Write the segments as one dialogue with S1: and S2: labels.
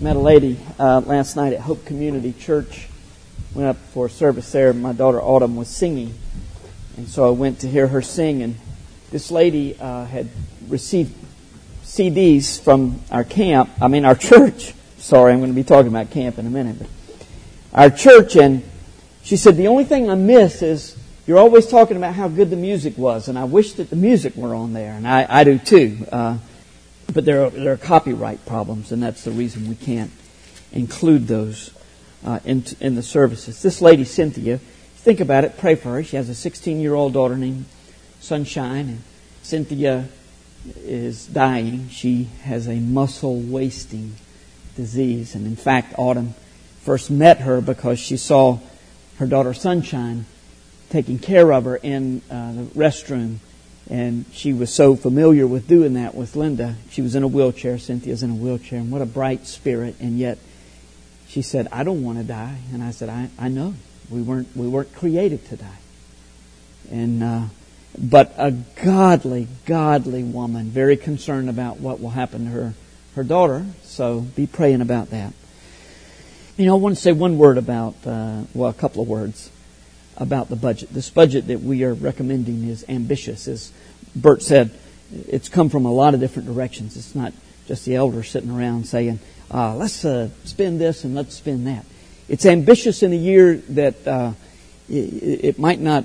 S1: met a lady uh, last night at Hope Community Church. Went up for service there. My daughter Autumn was singing, and so I went to hear her sing. And this lady uh, had received CDs from our camp. I mean, our church. Sorry, I'm going to be talking about camp in a minute. But our church, and she said the only thing I miss is you're always talking about how good the music was, and I wish that the music were on there, and I, I do too. Uh, but there are, there are copyright problems, and that's the reason we can't include those uh, in, in the services. This lady, Cynthia, think about it, pray for her. She has a 16 year old daughter named Sunshine, and Cynthia is dying. She has a muscle wasting disease, and in fact, Autumn first met her because she saw her daughter Sunshine taking care of her in uh, the restroom and she was so familiar with doing that with Linda. She was in a wheelchair. Cynthia's in a wheelchair. And what a bright spirit. And yet she said, I don't want to die. And I said, I, I know. We weren't, we weren't created to die. And, uh, but a godly, godly woman, very concerned about what will happen to her, her daughter. So be praying about that. You know, I want to say one word about, uh, well, a couple of words about the budget. This budget that we are recommending is ambitious. As Bert said, it's come from a lot of different directions. It's not just the elders sitting around saying, uh, let's uh, spend this and let's spend that. It's ambitious in a year that uh, it, it might not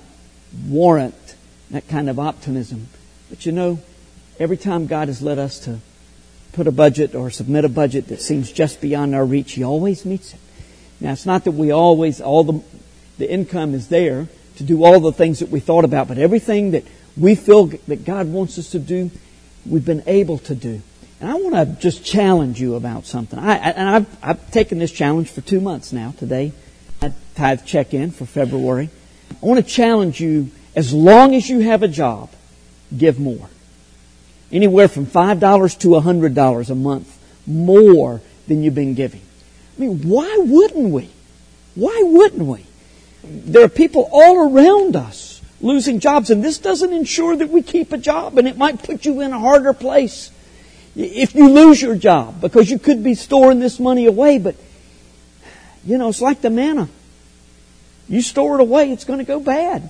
S1: warrant that kind of optimism. But you know, every time God has led us to put a budget or submit a budget that seems just beyond our reach, He always meets it. Now, it's not that we always, all the the income is there to do all the things that we thought about, but everything that we feel that God wants us to do, we've been able to do. And I want to just challenge you about something. I, and I've, I've taken this challenge for two months now. Today, I tithe check in for February. I want to challenge you as long as you have a job, give more. Anywhere from $5 to $100 a month more than you've been giving. I mean, why wouldn't we? Why wouldn't we? There are people all around us losing jobs, and this doesn't ensure that we keep a job, and it might put you in a harder place if you lose your job because you could be storing this money away, but you know, it's like the manna. You store it away, it's going to go bad.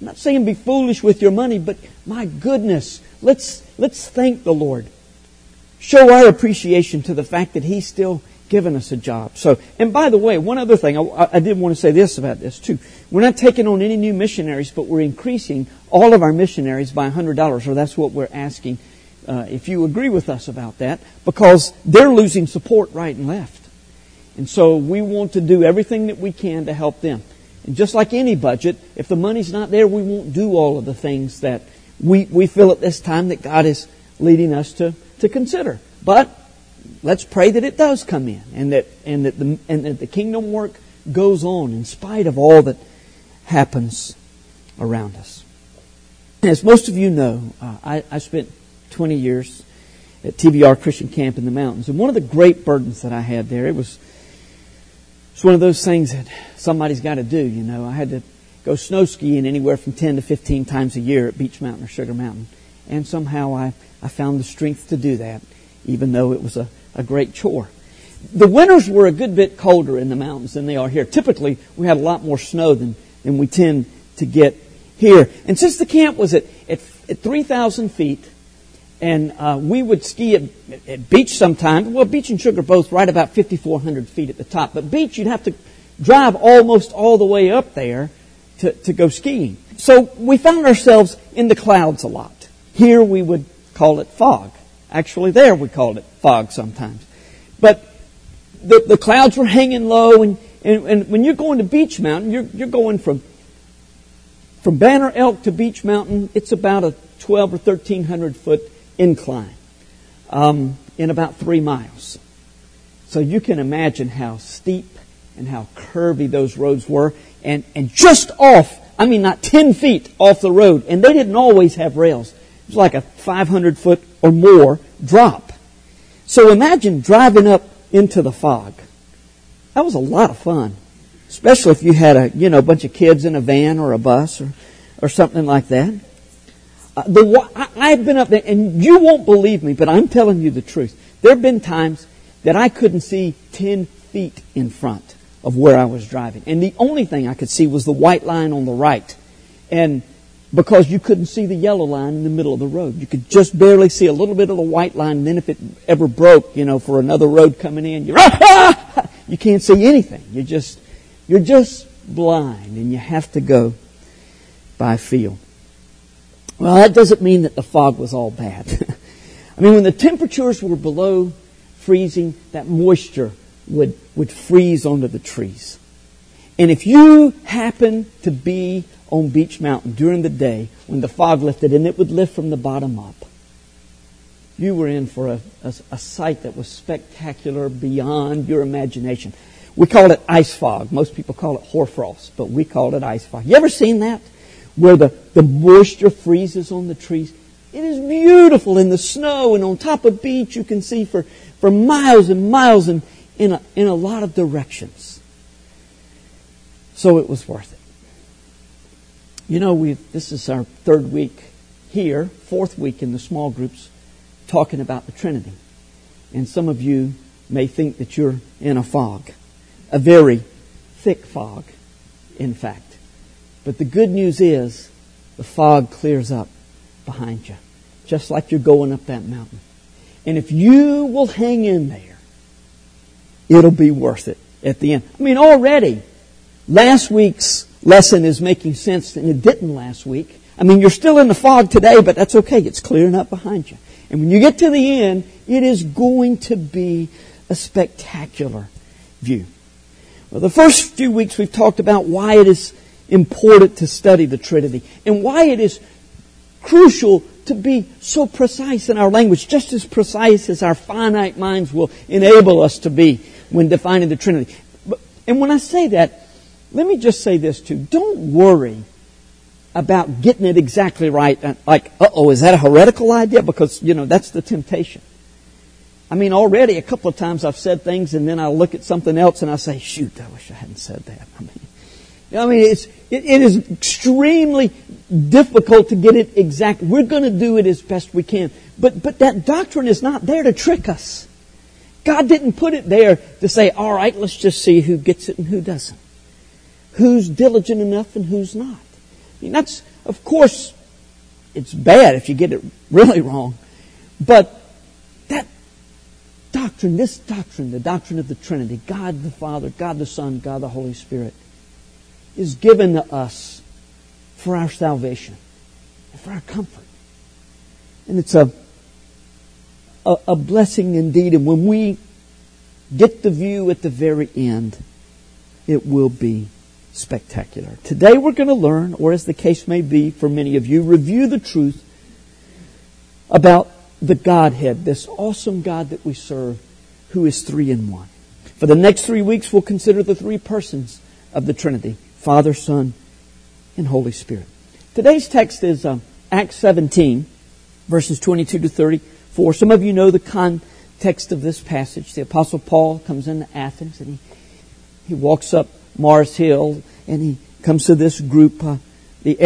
S1: I'm not saying be foolish with your money, but my goodness, let's, let's thank the Lord. Show our appreciation to the fact that He still given us a job. So, and by the way, one other thing, I, I, did want to say this about this too. We're not taking on any new missionaries, but we're increasing all of our missionaries by $100, or that's what we're asking. Uh, if you agree with us about that, because they're losing support right and left. And so we want to do everything that we can to help them. And just like any budget, if the money's not there, we won't do all of the things that we, we feel at this time that God is leading us to, to consider. But let's pray that it does come in and that, and that, the, and that the kingdom work goes on in spite of all that happens around us. As most of you know, uh, I, I spent 20 years at TBR Christian Camp in the mountains. And one of the great burdens that I had there, it was, it's one of those things that somebody's got to do, you know. I had to go snow skiing anywhere from 10 to 15 times a year at Beech Mountain or Sugar Mountain. And somehow I, I found the strength to do that, even though it was a a great chore. The winters were a good bit colder in the mountains than they are here. Typically, we had a lot more snow than, than we tend to get here. And since the camp was at, at, at 3,000 feet, and uh, we would ski at, at Beech sometimes. Well, Beech and Sugar both right about 5,400 feet at the top. But Beech, you'd have to drive almost all the way up there to, to go skiing. So we found ourselves in the clouds a lot. Here we would call it fog. Actually, there we called it fog sometimes. But the, the clouds were hanging low, and, and, and when you're going to Beech Mountain, you're, you're going from, from Banner Elk to Beech Mountain, it's about a 12 or 1300 foot incline um, in about three miles. So you can imagine how steep and how curvy those roads were. And, and just off, I mean, not 10 feet off the road, and they didn't always have rails. Like a 500 foot or more drop. So imagine driving up into the fog. That was a lot of fun, especially if you had a you know a bunch of kids in a van or a bus or or something like that. Uh, the I, I've been up there, and you won't believe me, but I'm telling you the truth. There have been times that I couldn't see 10 feet in front of where I was driving. And the only thing I could see was the white line on the right. And because you couldn't see the yellow line in the middle of the road. You could just barely see a little bit of the white line, and then if it ever broke, you know, for another road coming in, you're, ah, ah! you can't see anything. You're just, you're just blind, and you have to go by feel. Well, that doesn't mean that the fog was all bad. I mean, when the temperatures were below freezing, that moisture would, would freeze onto the trees. And if you happen to be on Beech Mountain during the day when the fog lifted and it would lift from the bottom up, you were in for a, a, a sight that was spectacular beyond your imagination. We call it ice fog. Most people call it hoarfrost, but we call it ice fog. You ever seen that? Where the, the moisture freezes on the trees? It is beautiful in the snow and on top of Beech you can see for, for miles and miles and in a, in a lot of directions. So it was worth it. You know, we this is our third week here, fourth week in the small groups, talking about the Trinity. And some of you may think that you're in a fog, a very thick fog, in fact. But the good news is the fog clears up behind you, just like you're going up that mountain. And if you will hang in there, it'll be worth it at the end. I mean, already, last week's lesson is making sense and it didn't last week. I mean, you're still in the fog today, but that's okay. It's clearing up behind you. And when you get to the end, it is going to be a spectacular view. Well, the first few weeks we've talked about why it is important to study the Trinity and why it is crucial to be so precise in our language, just as precise as our finite minds will enable us to be when defining the Trinity. But, and when I say that, let me just say this too. Don't worry about getting it exactly right. Like, uh oh, is that a heretical idea? Because, you know, that's the temptation. I mean, already a couple of times I've said things and then I look at something else and I say, shoot, I wish I hadn't said that. I mean, I mean, it's, it, it is extremely difficult to get it exact. We're going to do it as best we can. But, but that doctrine is not there to trick us. God didn't put it there to say, all right, let's just see who gets it and who doesn't. Who's diligent enough and who's not. I mean, that's, of course, it's bad if you get it really wrong. But that doctrine, this doctrine, the doctrine of the Trinity, God the Father, God the Son, God the Holy Spirit, is given to us for our salvation and for our comfort. And it's a, a, a blessing indeed. And when we get the view at the very end, it will be spectacular. Today we're going to learn, or as the case may be for many of you, review the truth about the Godhead, this awesome God that we serve, who is three in one. For the next three weeks, we'll consider the three persons of the Trinity Father, Son, and Holy Spirit. Today's text is um, Acts 17, verses 22 to 34. Some of you know the context of this passage. The Apostle Paul comes into Athens and he, he walks up Mars Hill and he comes to this group, uh, the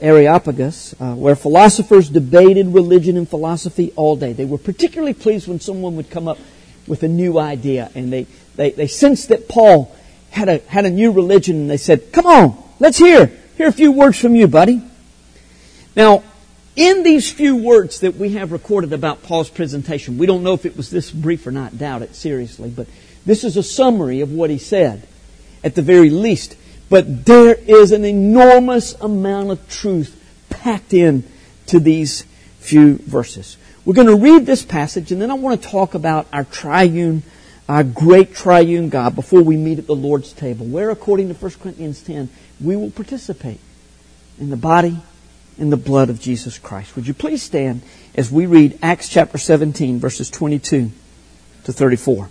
S1: Areopagus, uh, where philosophers debated religion and philosophy all day. They were particularly pleased when someone would come up with a new idea and they, they, they sensed that Paul had a, had a new religion and they said, come on, let's hear, hear a few words from you, buddy. Now, in these few words that we have recorded about Paul's presentation, we don't know if it was this brief or not, doubt it seriously, but this is a summary of what he said at the very least. But there is an enormous amount of truth packed in to these few verses. We're going to read this passage and then I want to talk about our triune our great triune God before we meet at the Lord's table, where, according to 1 Corinthians 10, we will participate in the body and the blood of Jesus Christ. Would you please stand as we read Acts chapter 17, verses 22 to 34?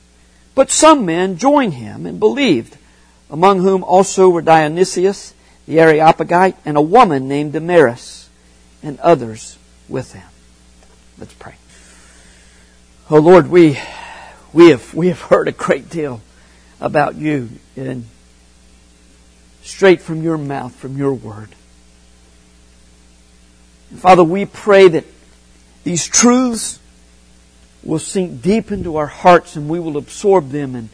S1: But some men joined him and believed, among whom also were Dionysius the Areopagite and a woman named Damaris and others with them. Let's pray. Oh Lord, we, we have, we have heard a great deal about you and straight from your mouth, from your word. Father, we pray that these truths will sink deep into our hearts and we will absorb them and,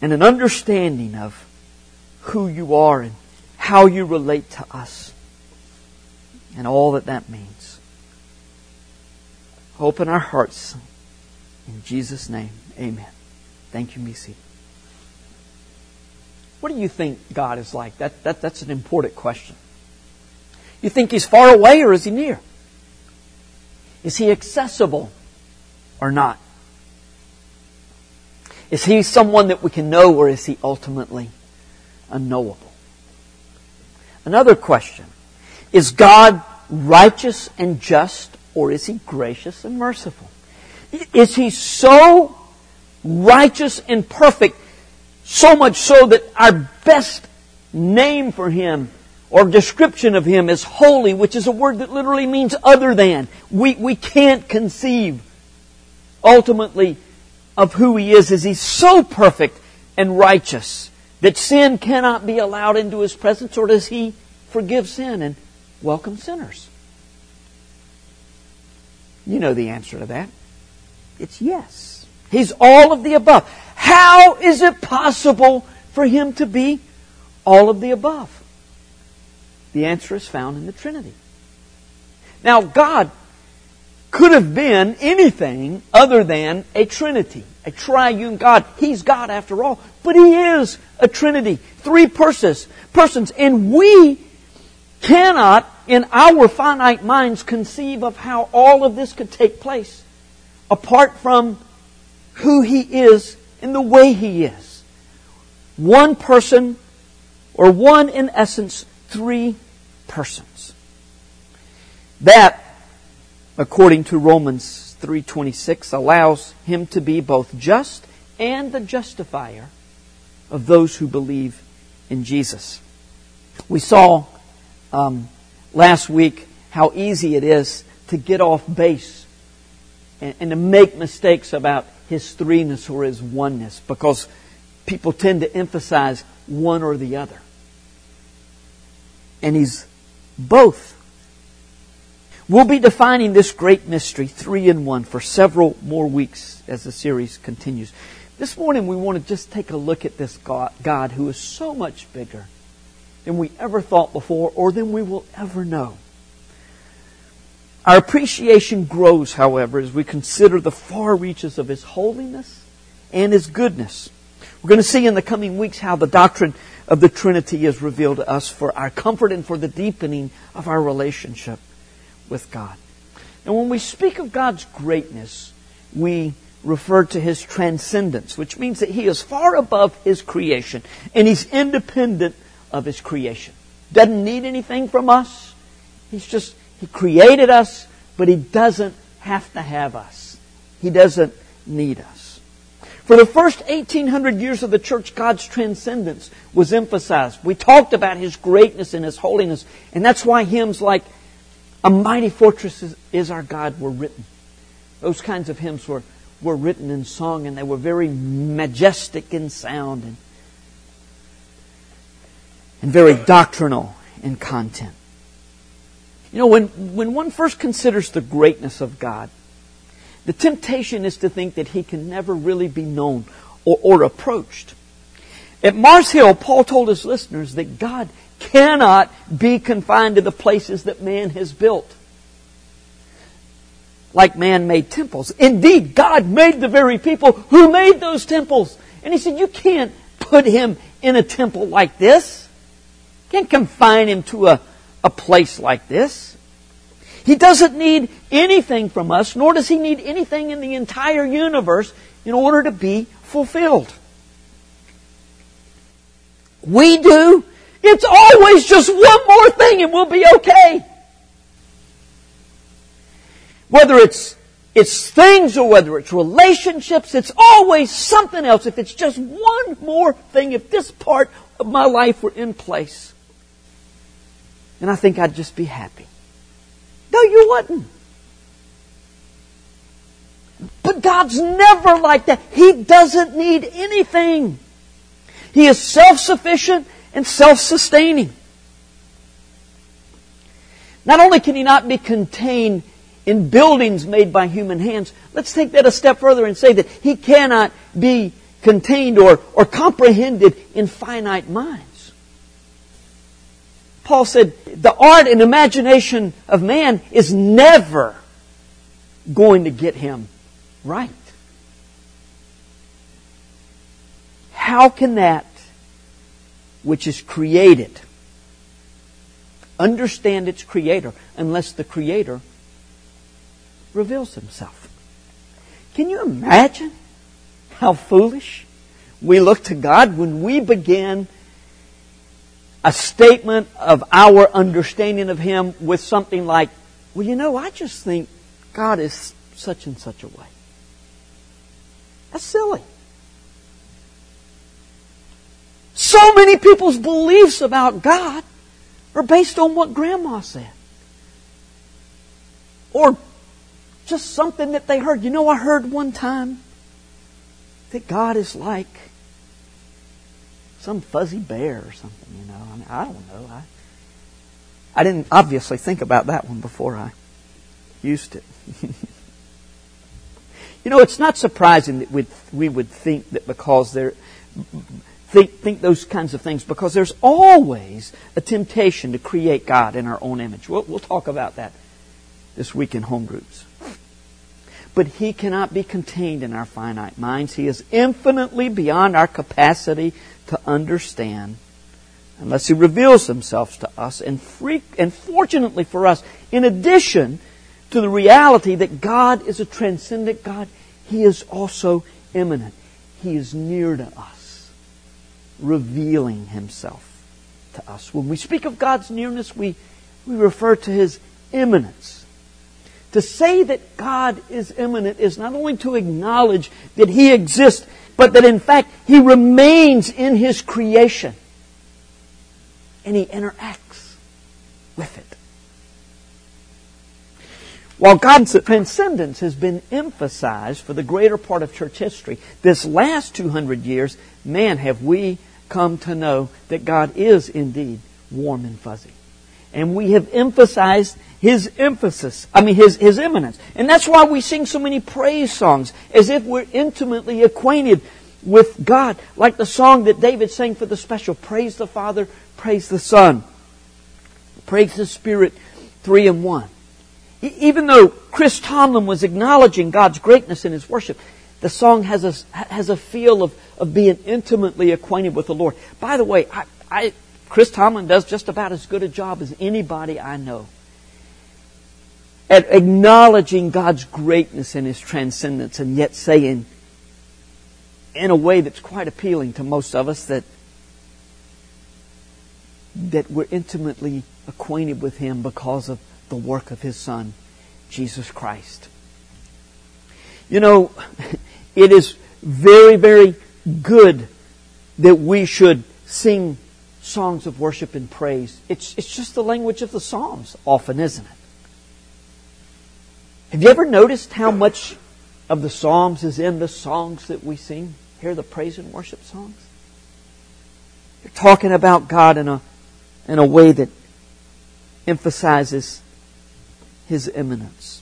S1: and an understanding of who you are and how you relate to us and all that that means. Open our hearts. In Jesus' name, amen. Thank you, Missy. What do you think God is like? That, that, that's an important question. You think He's far away or is He near? Is He accessible or not? Is he someone that we can know or is he ultimately unknowable? Another question. Is God righteous and just or is he gracious and merciful? Is he so righteous and perfect, so much so that our best name for him or description of him is holy, which is a word that literally means other than. We, we can't conceive ultimately of who he is is he's so perfect and righteous that sin cannot be allowed into his presence or does he forgive sin and welcome sinners? You know the answer to that. It's yes. He's all of the above. How is it possible for him to be all of the above? The answer is found in the Trinity. Now, God could have been anything other than a Trinity, a triune God. He's God after all, but He is a Trinity, three persons, persons, and we cannot, in our finite minds, conceive of how all of this could take place apart from who He is and the way He is. One person, or one in essence, three persons. That according to Romans 3:26 allows him to be both just and the justifier of those who believe in Jesus. We saw um, last week how easy it is to get off base and, and to make mistakes about his threeness or his oneness because people tend to emphasize one or the other. And he's both We'll be defining this great mystery, three in one, for several more weeks as the series continues. This morning we want to just take a look at this God, God who is so much bigger than we ever thought before or than we will ever know. Our appreciation grows, however, as we consider the far reaches of His holiness and His goodness. We're going to see in the coming weeks how the doctrine of the Trinity is revealed to us for our comfort and for the deepening of our relationship with God. And when we speak of God's greatness, we refer to his transcendence, which means that he is far above his creation and he's independent of his creation. Doesn't need anything from us. He's just, he created us, but he doesn't have to have us. He doesn't need us. For the first 1800 years of the church, God's transcendence was emphasized. We talked about His greatness and His holiness, and that's why hymns like A Mighty Fortress is, is Our God were written. Those kinds of hymns were, were written in song, and they were very majestic in sound and, and very doctrinal in content. You know, when, when one first considers the greatness of God, the temptation is to think that he can never really be known or, or approached. At Mars Hill, Paul told his listeners that God cannot be confined to the places that man has built. Like man made temples. Indeed, God made the very people who made those temples. And he said, you can't put him in a temple like this. You can't confine him to a, a place like this. He doesn't need anything from us, nor does he need anything in the entire universe in order to be fulfilled. We do. It's always just one more thing and we'll be okay. Whether it's, it's things or whether it's relationships, it's always something else. If it's just one more thing, if this part of my life were in place, and I think I'd just be happy. No, you wouldn't. But God's never like that. He doesn't need anything. He is self-sufficient and self-sustaining. Not only can He not be contained in buildings made by human hands, let's take that a step further and say that He cannot be contained or, or comprehended in finite minds. Paul said, the art and imagination of man is never going to get him right. How can that which is created understand its creator unless the creator reveals himself? Can you imagine how foolish we look to God when we begin a statement of our understanding of Him with something like, well, you know, I just think God is such and such a way. That's silly. So many people's beliefs about God are based on what grandma said. Or just something that they heard. You know, I heard one time that God is like some fuzzy bear or something, you know. I mean, I don't know. I, I didn't obviously think about that one before I used it. you know, it's not surprising that we'd, we would think that because there, think, think those kinds of things because there's always a temptation to create God in our own image. We'll, we'll talk about that this week in home groups. But He cannot be contained in our finite minds. He is infinitely beyond our capacity to understand unless He reveals Himself to us. And, free, and fortunately for us, in addition to the reality that God is a transcendent God, He is also immanent. He is near to us, revealing Himself to us. When we speak of God's nearness, we, we refer to His immanence. To say that God is immanent is not only to acknowledge that He exists, but that in fact He remains in His creation. And He interacts with it. While God's transcendence has been emphasized for the greater part of church history, this last 200 years, man, have we come to know that God is indeed warm and fuzzy. And we have emphasized His emphasis, I mean His, His immanence. And that's why we sing so many praise songs, as if we're intimately acquainted with God. Like the song that David sang for the special, Praise the Father, Praise the Son, Praise the Spirit, three and one. Even though Chris Tomlin was acknowledging God's greatness in his worship, the song has a, has a feel of, of being intimately acquainted with the Lord. By the way, I, I, Chris Tomlin does just about as good a job as anybody I know at acknowledging God's greatness and His transcendence and yet saying, in a way that's quite appealing to most of us, that, that we're intimately acquainted with Him because of the work of His Son, Jesus Christ. You know, it is very, very good that we should sing songs of worship and praise. It's, it's just the language of the Psalms, often, isn't it? Have you ever noticed how much of the Psalms is in the songs that we sing? Hear the praise and worship songs? You're talking about God in a, in a way that emphasizes His immanence.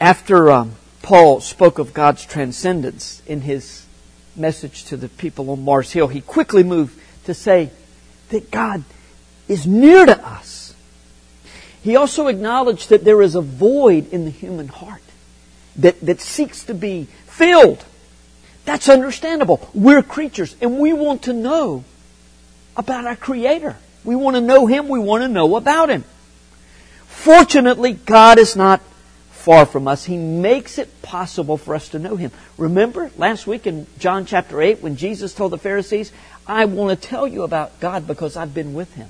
S1: After um, Paul spoke of God's transcendence in his message to the people on Mars Hill, he quickly moved to say that God is near to us he also acknowledged that there is a void in the human heart that, that seeks to be filled. That's understandable. We're creatures and we want to know about our Creator. We want to know Him. We want to know about Him. Fortunately, God is not far from us. He makes it possible for us to know Him. Remember last week in John chapter 8 when Jesus told the Pharisees, I want to tell you about God because I've been with Him.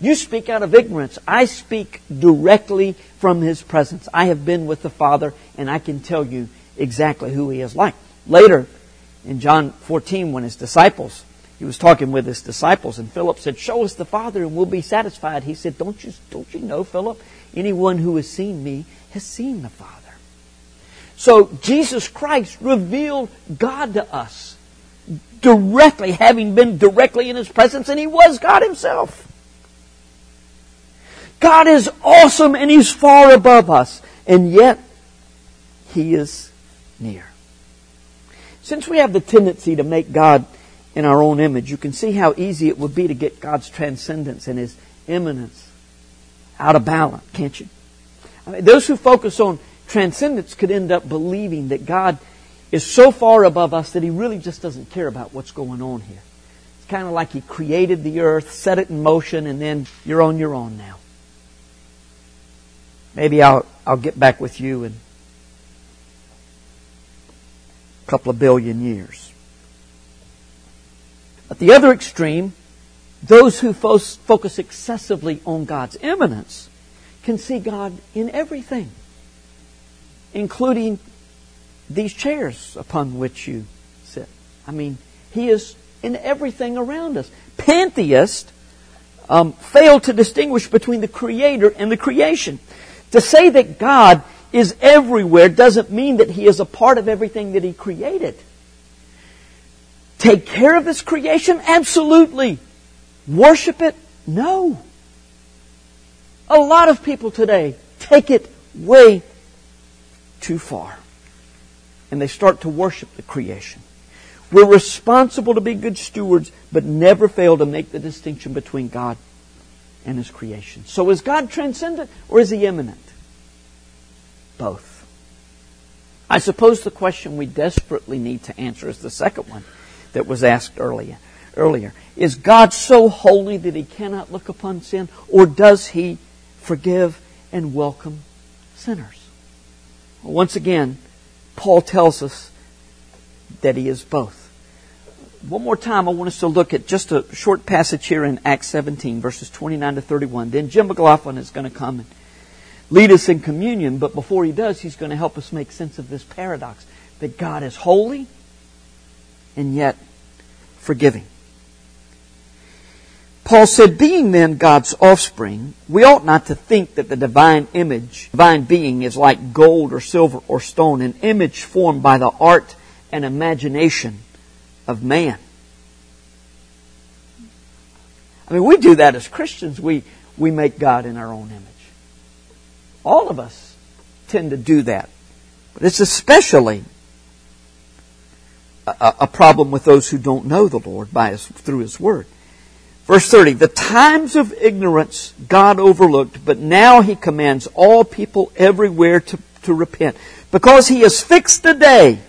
S1: You speak out of ignorance. I speak directly from His presence. I have been with the Father and I can tell you exactly who He is like. Later, in John 14, when His disciples, He was talking with His disciples and Philip said, show us the Father and we'll be satisfied. He said, don't you, don't you know, Philip? Anyone who has seen me has seen the Father. So Jesus Christ revealed God to us directly, having been directly in His presence and He was God Himself. God is awesome and He's far above us. And yet, He is near. Since we have the tendency to make God in our own image, you can see how easy it would be to get God's transcendence and His immanence out of balance, can't you? I mean, those who focus on transcendence could end up believing that God is so far above us that He really just doesn't care about what's going on here. It's kind of like He created the earth, set it in motion, and then you're on your own now. Maybe I'll, I'll get back with you in a couple of billion years. At the other extreme, those who focus excessively on God's immanence can see God in everything, including these chairs upon which you sit. I mean, He is in everything around us. Pantheists um, fail to distinguish between the Creator and the creation. To say that God is everywhere doesn't mean that He is a part of everything that He created. Take care of His creation? Absolutely. Worship it? No. A lot of people today take it way too far. And they start to worship the creation. We're responsible to be good stewards, but never fail to make the distinction between God and His creation. So is God transcendent or is He immanent? Both. I suppose the question we desperately need to answer is the second one that was asked earlier. Earlier, is God so holy that He cannot look upon sin, or does He forgive and welcome sinners? Once again, Paul tells us that He is both one more time, I want us to look at just a short passage here in Acts 17, verses 29 to 31. Then Jim McLaughlin is going to come and lead us in communion, but before he does, he's going to help us make sense of this paradox that God is holy and yet forgiving. Paul said, being then God's offspring, we ought not to think that the divine image, divine being is like gold or silver or stone, an image formed by the art and imagination of man. I mean, we do that as Christians. We, we make God in our own image. All of us tend to do that. But it's especially a, problem with those who don't know the Lord by his, through His Word. Verse 30, the times of ignorance God overlooked, but now He commands all people everywhere to, to repent, because He has fixed a day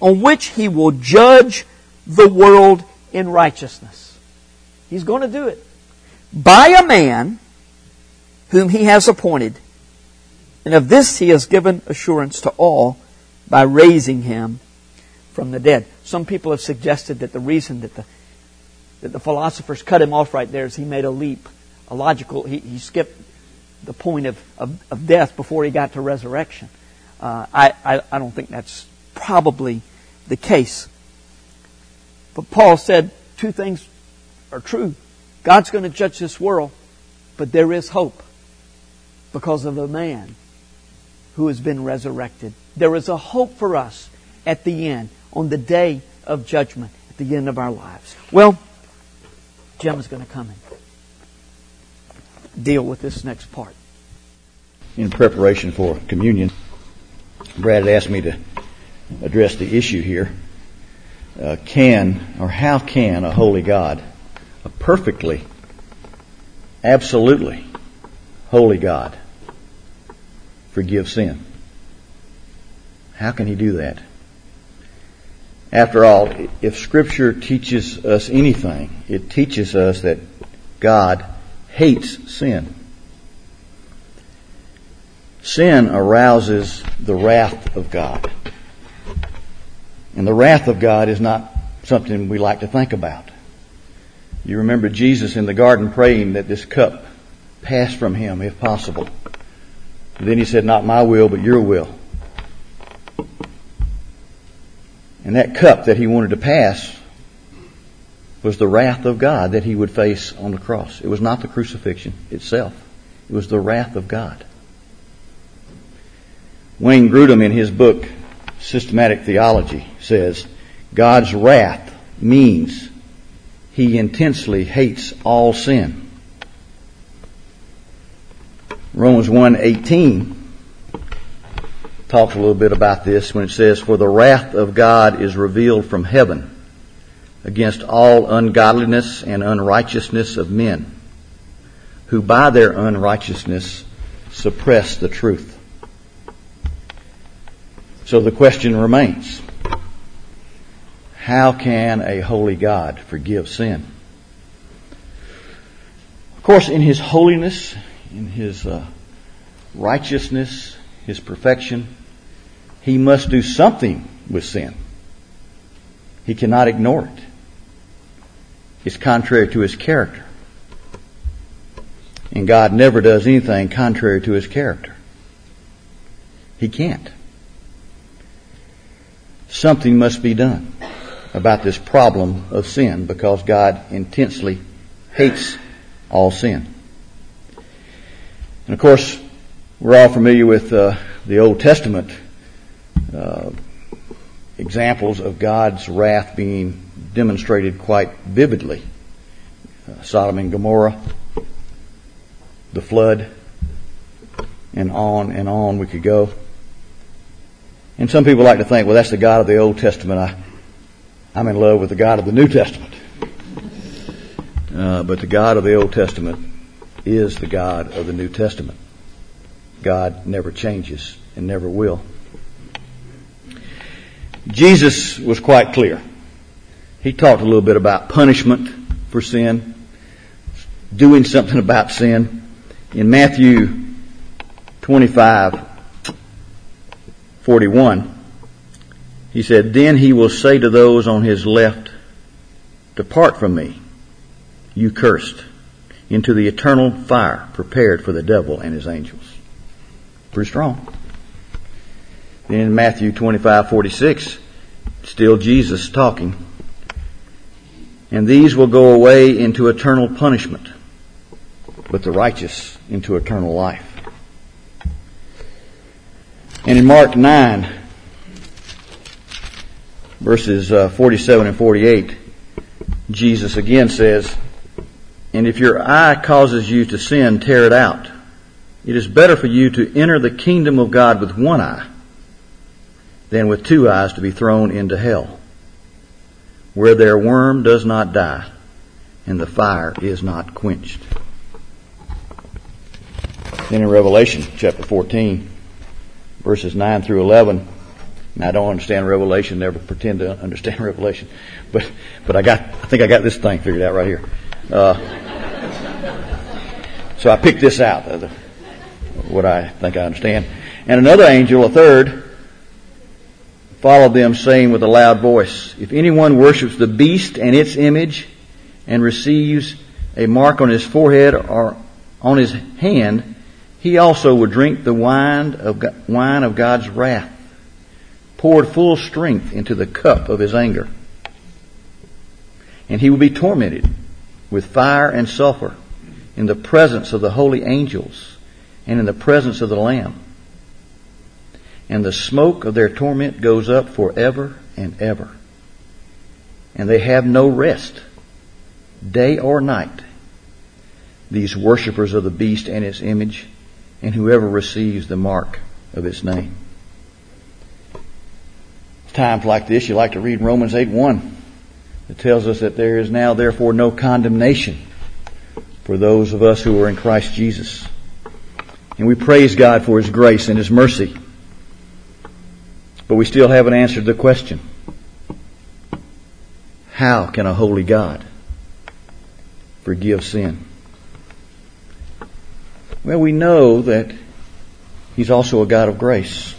S1: on which He will judge the world in righteousness. He's going to do it by a man whom he has appointed. And of this he has given assurance to all by raising him from the dead. Some people have suggested that the reason that the that the philosophers cut him off right there is he made a leap, a logical. He, he skipped the point of, of, of, death before he got to resurrection. Uh, I, I I don't think that's probably the case. But Paul said two things are true. God's going to judge this world, but there is hope because of a man who has been resurrected. There is a hope for us at the end, on the day of judgment, at the end of our lives. Well, Jim is going to come and deal with this next part.
S2: In preparation for communion, Brad had asked me to address the issue here. Uh, can, or how can a holy God, a perfectly, absolutely holy God, forgive sin? How can he do that? After all, if Scripture teaches us anything, it teaches us that God hates sin. Sin arouses the wrath of God. And the wrath of God is not something we like to think about. You remember Jesus in the garden praying that this cup pass from him if possible. then he said, Not my will, but your will. And that cup that he wanted to pass was the wrath of God that he would face on the cross. It was not the crucifixion itself. It was the wrath of God. Wayne Grudem in his book, Systematic Theology, says, God's wrath means he intensely hates all sin. Romans 1:18 talks a little bit about this when it says, For the wrath of God is revealed from heaven against all ungodliness and unrighteousness of men, who by their unrighteousness suppress the truth. So the question remains, how can a holy God forgive sin? Of course, in His holiness, in His uh, righteousness, His perfection, he must do something with sin. He cannot ignore it. It's contrary to his character. And God never does anything contrary to his character. He can't. Something must be done about this problem of sin because God intensely hates all sin. And of course, we're all familiar with uh, the Old Testament uh, examples of God's wrath being demonstrated quite vividly. Uh, Sodom and Gomorrah, the flood, and on and on we could go. And some people like to think, well, that's the God of the Old Testament. I, I'm in love with the God of the New Testament. Uh, but the God of the Old Testament is the God of the New Testament. God never changes and never will. Jesus was quite clear. He talked a little bit about punishment for sin, doing something about sin. In Matthew 25, 41, he said, Then he will say to those on his left, Depart from me, you cursed, into the eternal fire prepared for the devil and his angels. Pretty strong. In Matthew 25, 46, still Jesus talking. And these will go away into eternal punishment, but the righteous into eternal life. And in Mark 9, verses uh, 47 and 48, Jesus again says, And if your eye causes you to sin, tear it out. It is better for you to enter the kingdom of God with one eye than with two eyes to be thrown into hell, where their worm does not die and the fire is not quenched. Then in Revelation chapter 14, verses 9 through 11, and I don't understand Revelation, never pretend to understand Revelation, but, but I got, I think I got this thing figured out right here. Uh, So I picked this out, uh, what I think I understand. And another angel, a third, followed them saying with a loud voice, If anyone worships the beast and its image and receives a mark on his forehead or on his hand, he also will drink the wine of, wine of God's wrath, poured full strength into the cup of his anger. And he will be tormented with fire and sulfur in the presence of the holy angels and in the presence of the Lamb. And the smoke of their torment goes up forever and ever. And they have no rest, day or night, these worshippers of the beast and its image, and whoever receives the mark of its name. Times like this, you like to read Romans 8 1. It tells us that there is now therefore no condemnation for those of us who are in Christ Jesus. And we praise God for His grace and His mercy. But we still haven't answered the question. How can a holy God forgive sin? Well, we know that He's also a God of grace.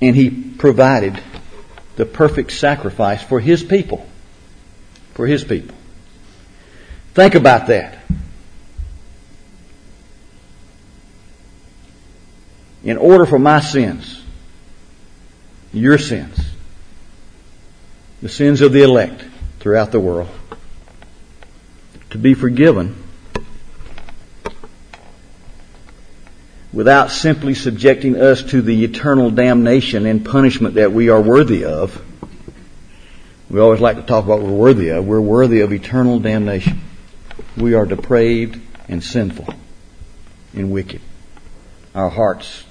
S2: And He provided the perfect sacrifice for His people. For His people. Think about that. In order for my sins, your sins, the sins of the elect throughout the world, to be forgiven without simply subjecting us to the eternal damnation and punishment that we are worthy of. We always like to talk about what we're worthy of. We're worthy of eternal damnation. We are depraved and sinful and wicked. Our hearts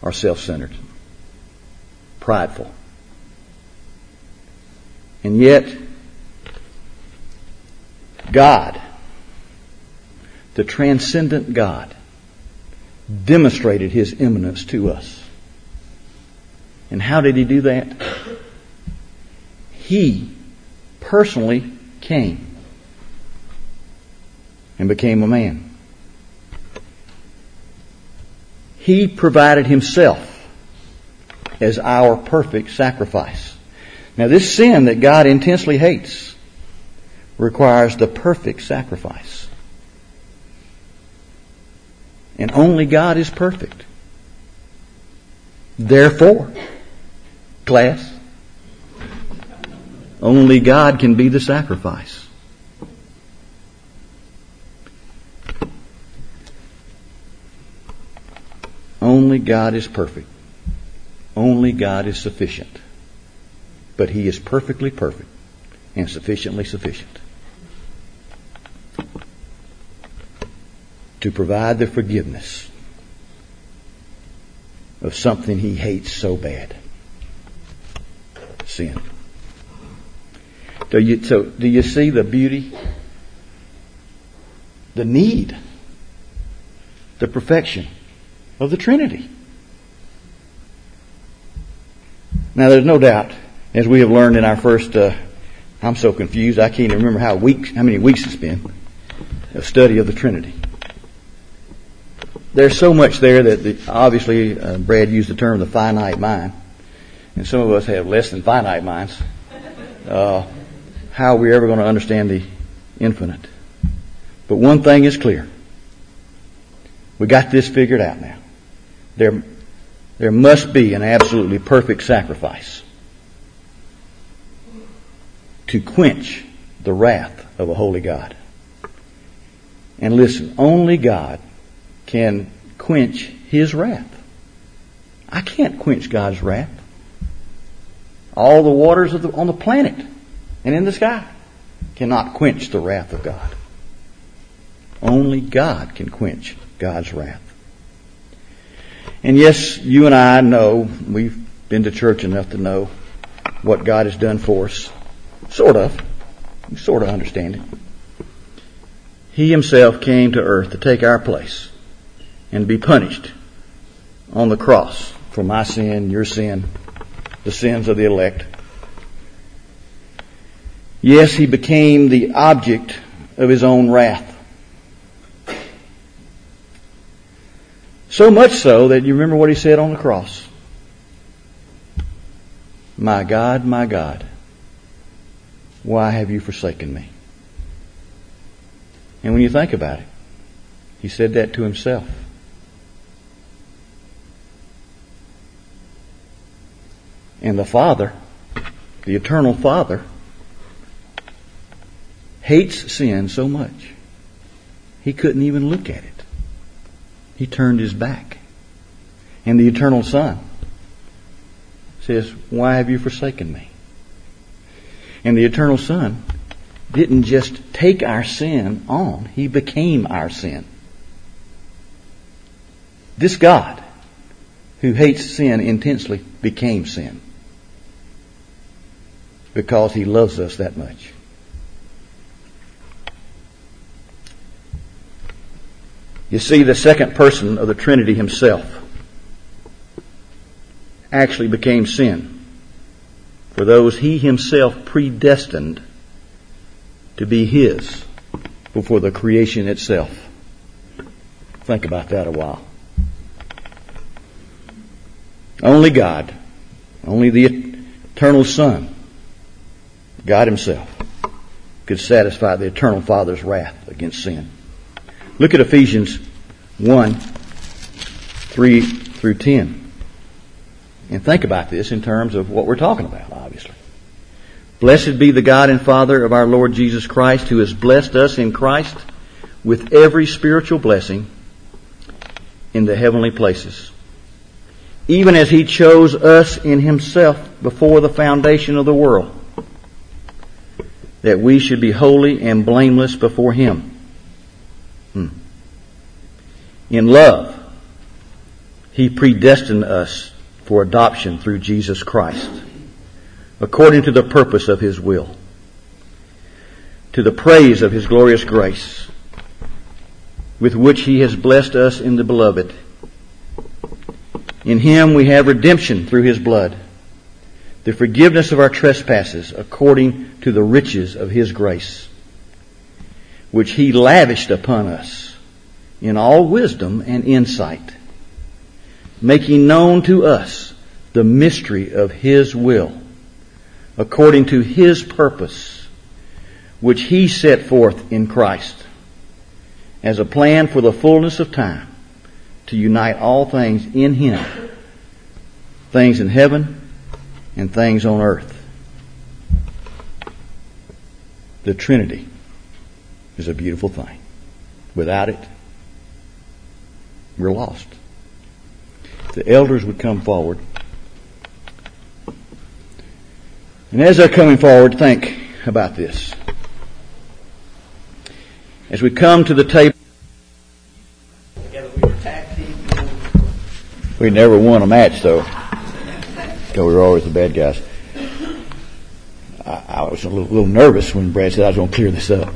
S2: are self-centered, prideful. And yet, God, the transcendent God, demonstrated His immanence to us. And how did He do that? He personally came and became a man. He provided himself as our perfect sacrifice. Now this sin that God intensely hates requires the perfect sacrifice. And only God is perfect. Therefore, class, only God can be the sacrifice. Only God is perfect. Only God is sufficient. But He is perfectly perfect and sufficiently sufficient to provide the forgiveness of something He hates so bad. Sin. Do you, so do you see the beauty? The need? The perfection? of the Trinity. Now, there's no doubt, as we have learned in our first, uh, I'm so confused, I can't even remember how weeks, how many weeks it's been, a study of the Trinity. There's so much there that the, obviously uh, Brad used the term the finite mind, and some of us have less than finite minds. Uh, how are we ever going to understand the infinite? But one thing is clear. We got this figured out now. There, there must be an absolutely perfect sacrifice to quench the wrath of a holy God. And listen, only God can quench His wrath. I can't quench God's wrath. All the waters the, on the planet and in the sky cannot quench the wrath of God. Only God can quench God's wrath. And yes, you and I know, we've been to church enough to know what God has done for us. Sort of. Sort of understand it. He himself came to earth to take our place and be punished on the cross for my sin, your sin, the sins of the elect. Yes, he became the object of his own wrath.
S1: So much so that you remember what he said on the cross. My God, my God, why have you forsaken me? And when you think about it, he said that to himself. And the Father, the eternal Father, hates sin so much, he couldn't even look at it. He turned his back. And the eternal Son says, Why have you forsaken me? And the eternal Son didn't just take our sin on, He became our sin. This God, who hates sin intensely, became sin. Because He loves us that much. You see, the second person of the Trinity Himself actually became sin for those He Himself predestined to be His before the creation itself. Think about that a while. Only God, only the eternal Son, God Himself, could satisfy the eternal Father's wrath against sin. Look at Ephesians 1, 3 through 10. And think about this in terms of what we're talking about, obviously. Blessed be the God and Father of our Lord Jesus Christ, who has blessed us in Christ with every spiritual blessing in the heavenly places. Even as He chose us in Himself before the foundation of the world, that we should be holy and blameless before Him. In love, He predestined us for adoption through Jesus Christ according to the purpose of His will, to the praise of His glorious grace, with which He has blessed us in the Beloved. In Him we have redemption through His blood, the forgiveness of our trespasses according to the riches of His grace, which He lavished upon us in all wisdom and insight, making known to us the mystery of His will according to his purpose, which he set forth in Christ as a plan for the fullness of time to unite all things in him, things in heaven and things on earth. The Trinity is a beautiful thing. Without it, we're lost. The elders would come forward And as they're coming forward, think about this. As we come to the table. We never won a match though, because we were always the bad guys. I, I was a little, little nervous when Brad said I was going to clear this up.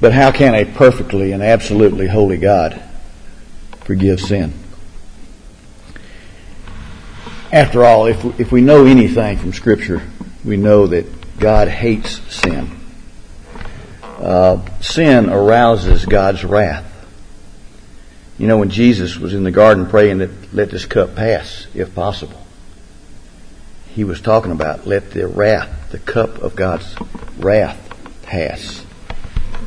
S1: But how can a perfectly and absolutely holy God forgive sin? After all, if, if we know anything from Scripture, we know that God hates sin. Uh, sin arouses God's wrath. You know, when Jesus was in the garden praying that let this cup pass, if possible, he was talking about let the wrath, the cup of God's wrath pass.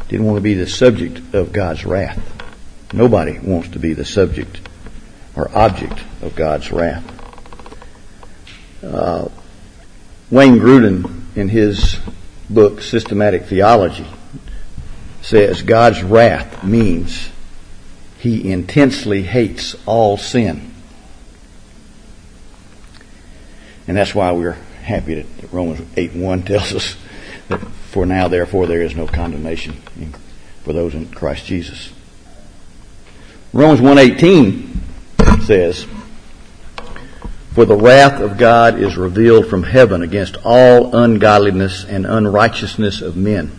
S1: Didn't want to be the subject of God's wrath. Nobody wants to be the subject or object of God's wrath. Uh, Wayne Grudem, in his book Systematic Theology, says God's wrath means he intensely hates all sin. And that's why we're happy that Romans 8 1 tells us that for now, therefore, there is no condemnation for those in Christ Jesus. Romans 1.18 says, for the wrath of God is revealed from heaven against all ungodliness and unrighteousness of men,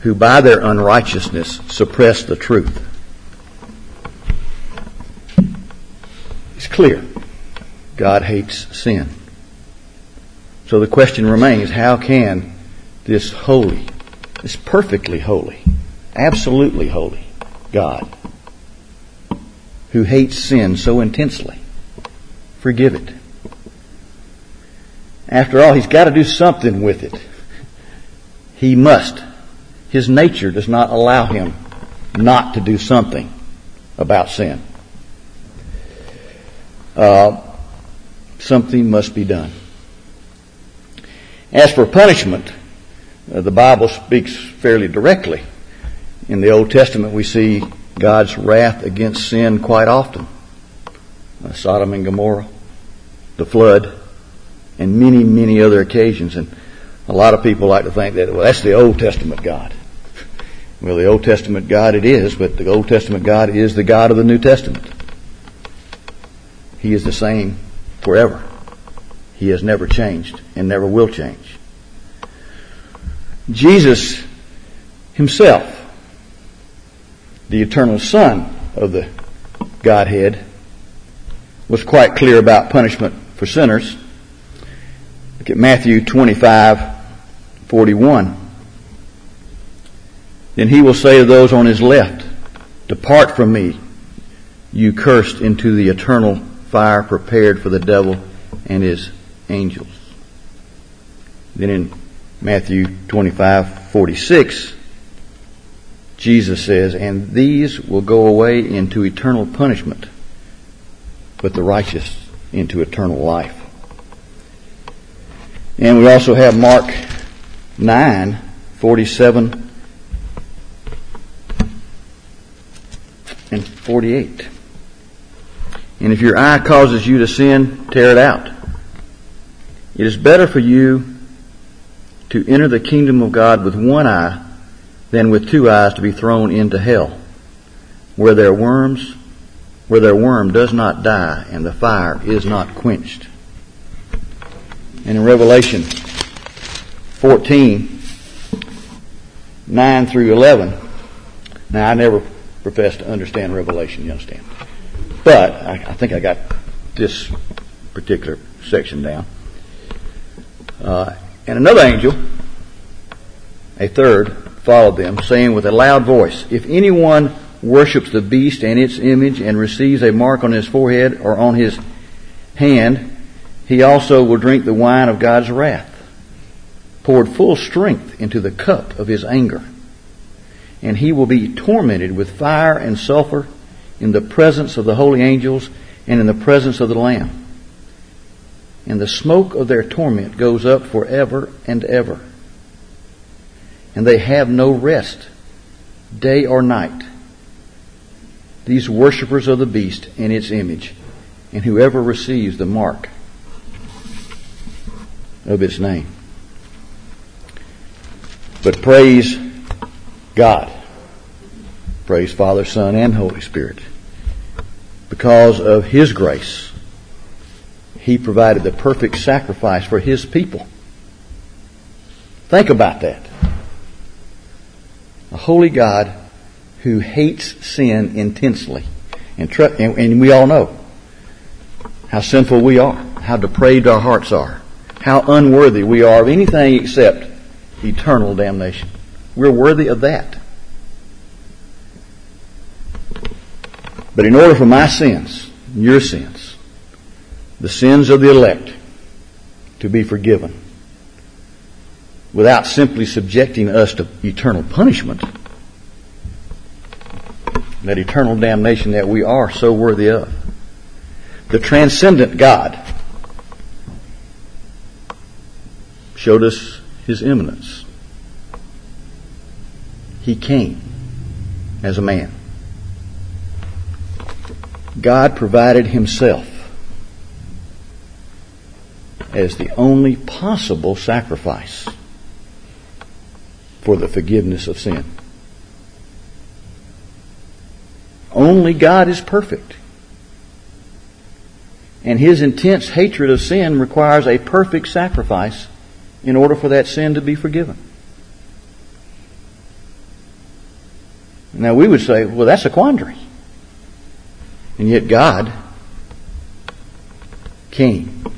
S1: who by their unrighteousness suppress the truth. It's clear. God hates sin. So the question remains, how can this holy, this perfectly holy, absolutely holy God who hates sin so intensely. Forgive it. After all, he's got to do something with it. He must. His nature does not allow him not to do something about sin. Uh, something must be done. As for punishment, the Bible speaks fairly directly. In the Old Testament, we see God's wrath against sin quite often. Uh, Sodom and Gomorrah, the flood, and many, many other occasions. And a lot of people like to think that, well, that's the Old Testament God. Well, the Old Testament God it is, but the Old Testament God is the God of the New Testament. He is the same forever. He has never changed and never will change. Jesus himself, the eternal Son of the Godhead, was quite clear about punishment for sinners. Look at Matthew 25, 41. Then he will say to those on his left, Depart from me, you cursed, into the eternal fire prepared for the devil and his angels. Then in Matthew 25, 46, Jesus says, And these will go away into eternal punishment, but the righteous into eternal life. And we also have Mark 9, 47 and 48. And if your eye causes you to sin, tear it out. It is better for you to enter the kingdom of God with one eye than with two eyes to be thrown into hell, where their worms, where their worm does not die and the fire is not quenched. And in Revelation 14, 9 through 11, now I never profess to understand Revelation, you understand. But I, I think I got this particular section down. Uh, and another angel, a third, followed them, saying with a loud voice, If anyone worships the beast and its image and receives a mark on his forehead or on his hand, he also will drink the wine of God's wrath, poured full strength into the cup of his anger and he will be tormented with fire and sulfur in the presence of the holy angels and in the presence of the Lamb. And the smoke of their torment goes up forever and ever. And they have no rest, day or night. These worshippers of the beast and its image, and whoever receives the mark of its name. But praise God. Praise Father, Son, and Holy Spirit. Because of His grace, He provided the perfect sacrifice for His people. Think about that. A holy God who hates sin intensely. And, tr- and, and we all know how sinful we are, how depraved our hearts are, how unworthy we are of anything except eternal damnation. We're worthy of that. But in order for my sins, your sins, the sins of the elect, to be forgiven, without simply subjecting us to eternal punishment, that eternal damnation that we are so worthy of, the transcendent God showed us his immanence. He came as a man. God provided himself as the only possible sacrifice for the forgiveness of sin. Only God is perfect. And his intense hatred of sin requires a perfect sacrifice in order for that sin to be forgiven. Now we would say, well, that's a quandary. And yet God came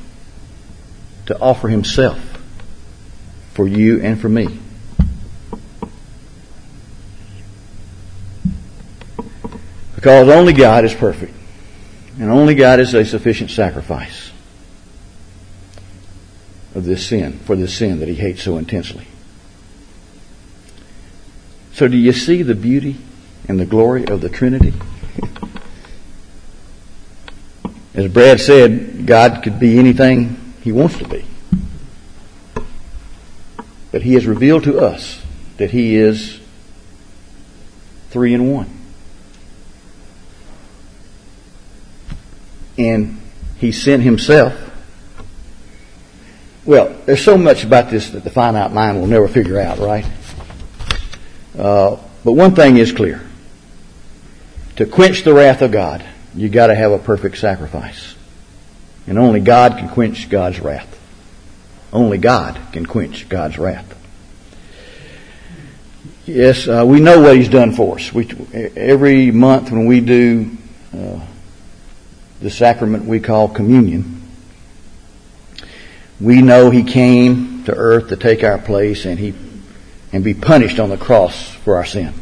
S1: to offer himself for you and for me. Because only God is perfect. And only God is a sufficient sacrifice of this sin, for this sin that he hates so intensely. So do you see the beauty and the glory of the Trinity? As Brad said, God could be anything he wants to be. But he has revealed to us that he is three in one. And he sent himself. Well, there's so much about this that the finite mind will never figure out, right? Uh, but one thing is clear. To quench the wrath of God, you gotta have a perfect sacrifice. And only God can quench God's wrath. Only God can quench God's wrath. Yes, uh, we know what He's done for us. We, every month when we do uh, the sacrament we call communion, we know He came to earth to take our place and He and be punished on the cross for our sin.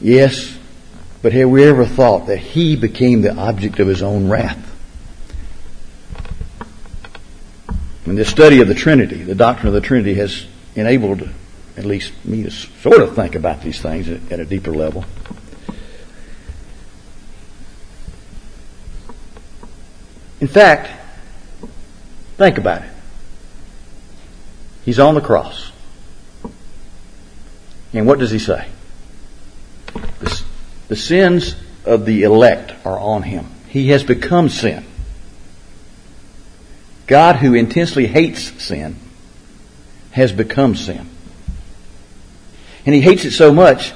S1: Yes, but have we ever thought that He became the object of His own wrath? And the study of the Trinity, the doctrine of the Trinity has enabled at least me to sort of think about these things at a deeper level. In fact, think about it. He's on the cross. And what does he say? The, the sins of the elect are on him. He has become sin. God, who intensely hates sin, has become sin. And he hates it so much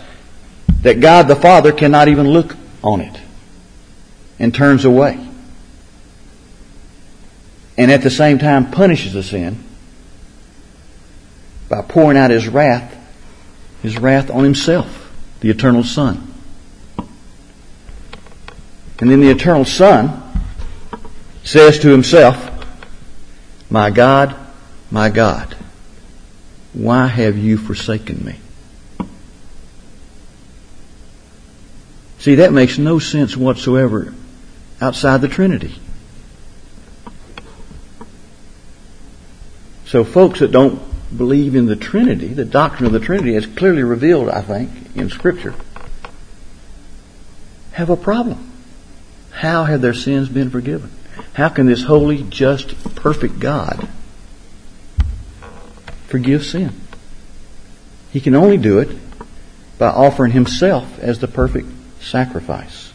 S1: that God the Father cannot even look on it and turns away. And at the same time punishes the sin by pouring out his wrath, his wrath on himself, the eternal Son. And then the eternal Son says to himself, My God, my God, why have you forsaken me? See, that makes no sense whatsoever outside the Trinity. So folks that don't believe in the Trinity, the doctrine of the Trinity is clearly revealed, I think, in Scripture, have a problem. How have their sins been forgiven? How can this holy, just, perfect God forgive sin? He can only do it by offering himself as the perfect sacrifice.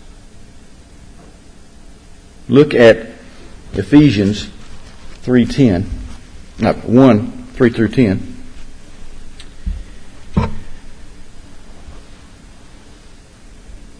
S1: Look at Ephesians 3:10, not 1 3 through 10.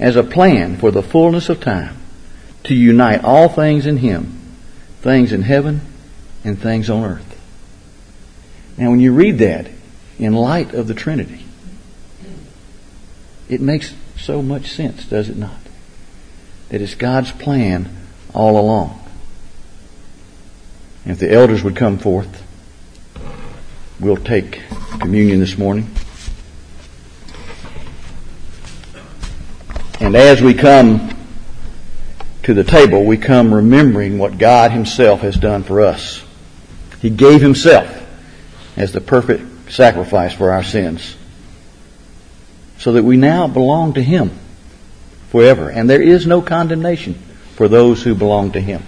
S1: as a plan for the fullness of time to unite all things in Him, things in heaven and things on earth. Now when you read that in light of the Trinity, it makes so much sense, does it not? That it's God's plan all along. If the elders would come forth, we'll take communion this morning. And as we come to the table, we come remembering what God Himself has done for us. He gave Himself as the perfect sacrifice for our sins so that we now belong to Him. forever. And there is no condemnation for those who belong to Him.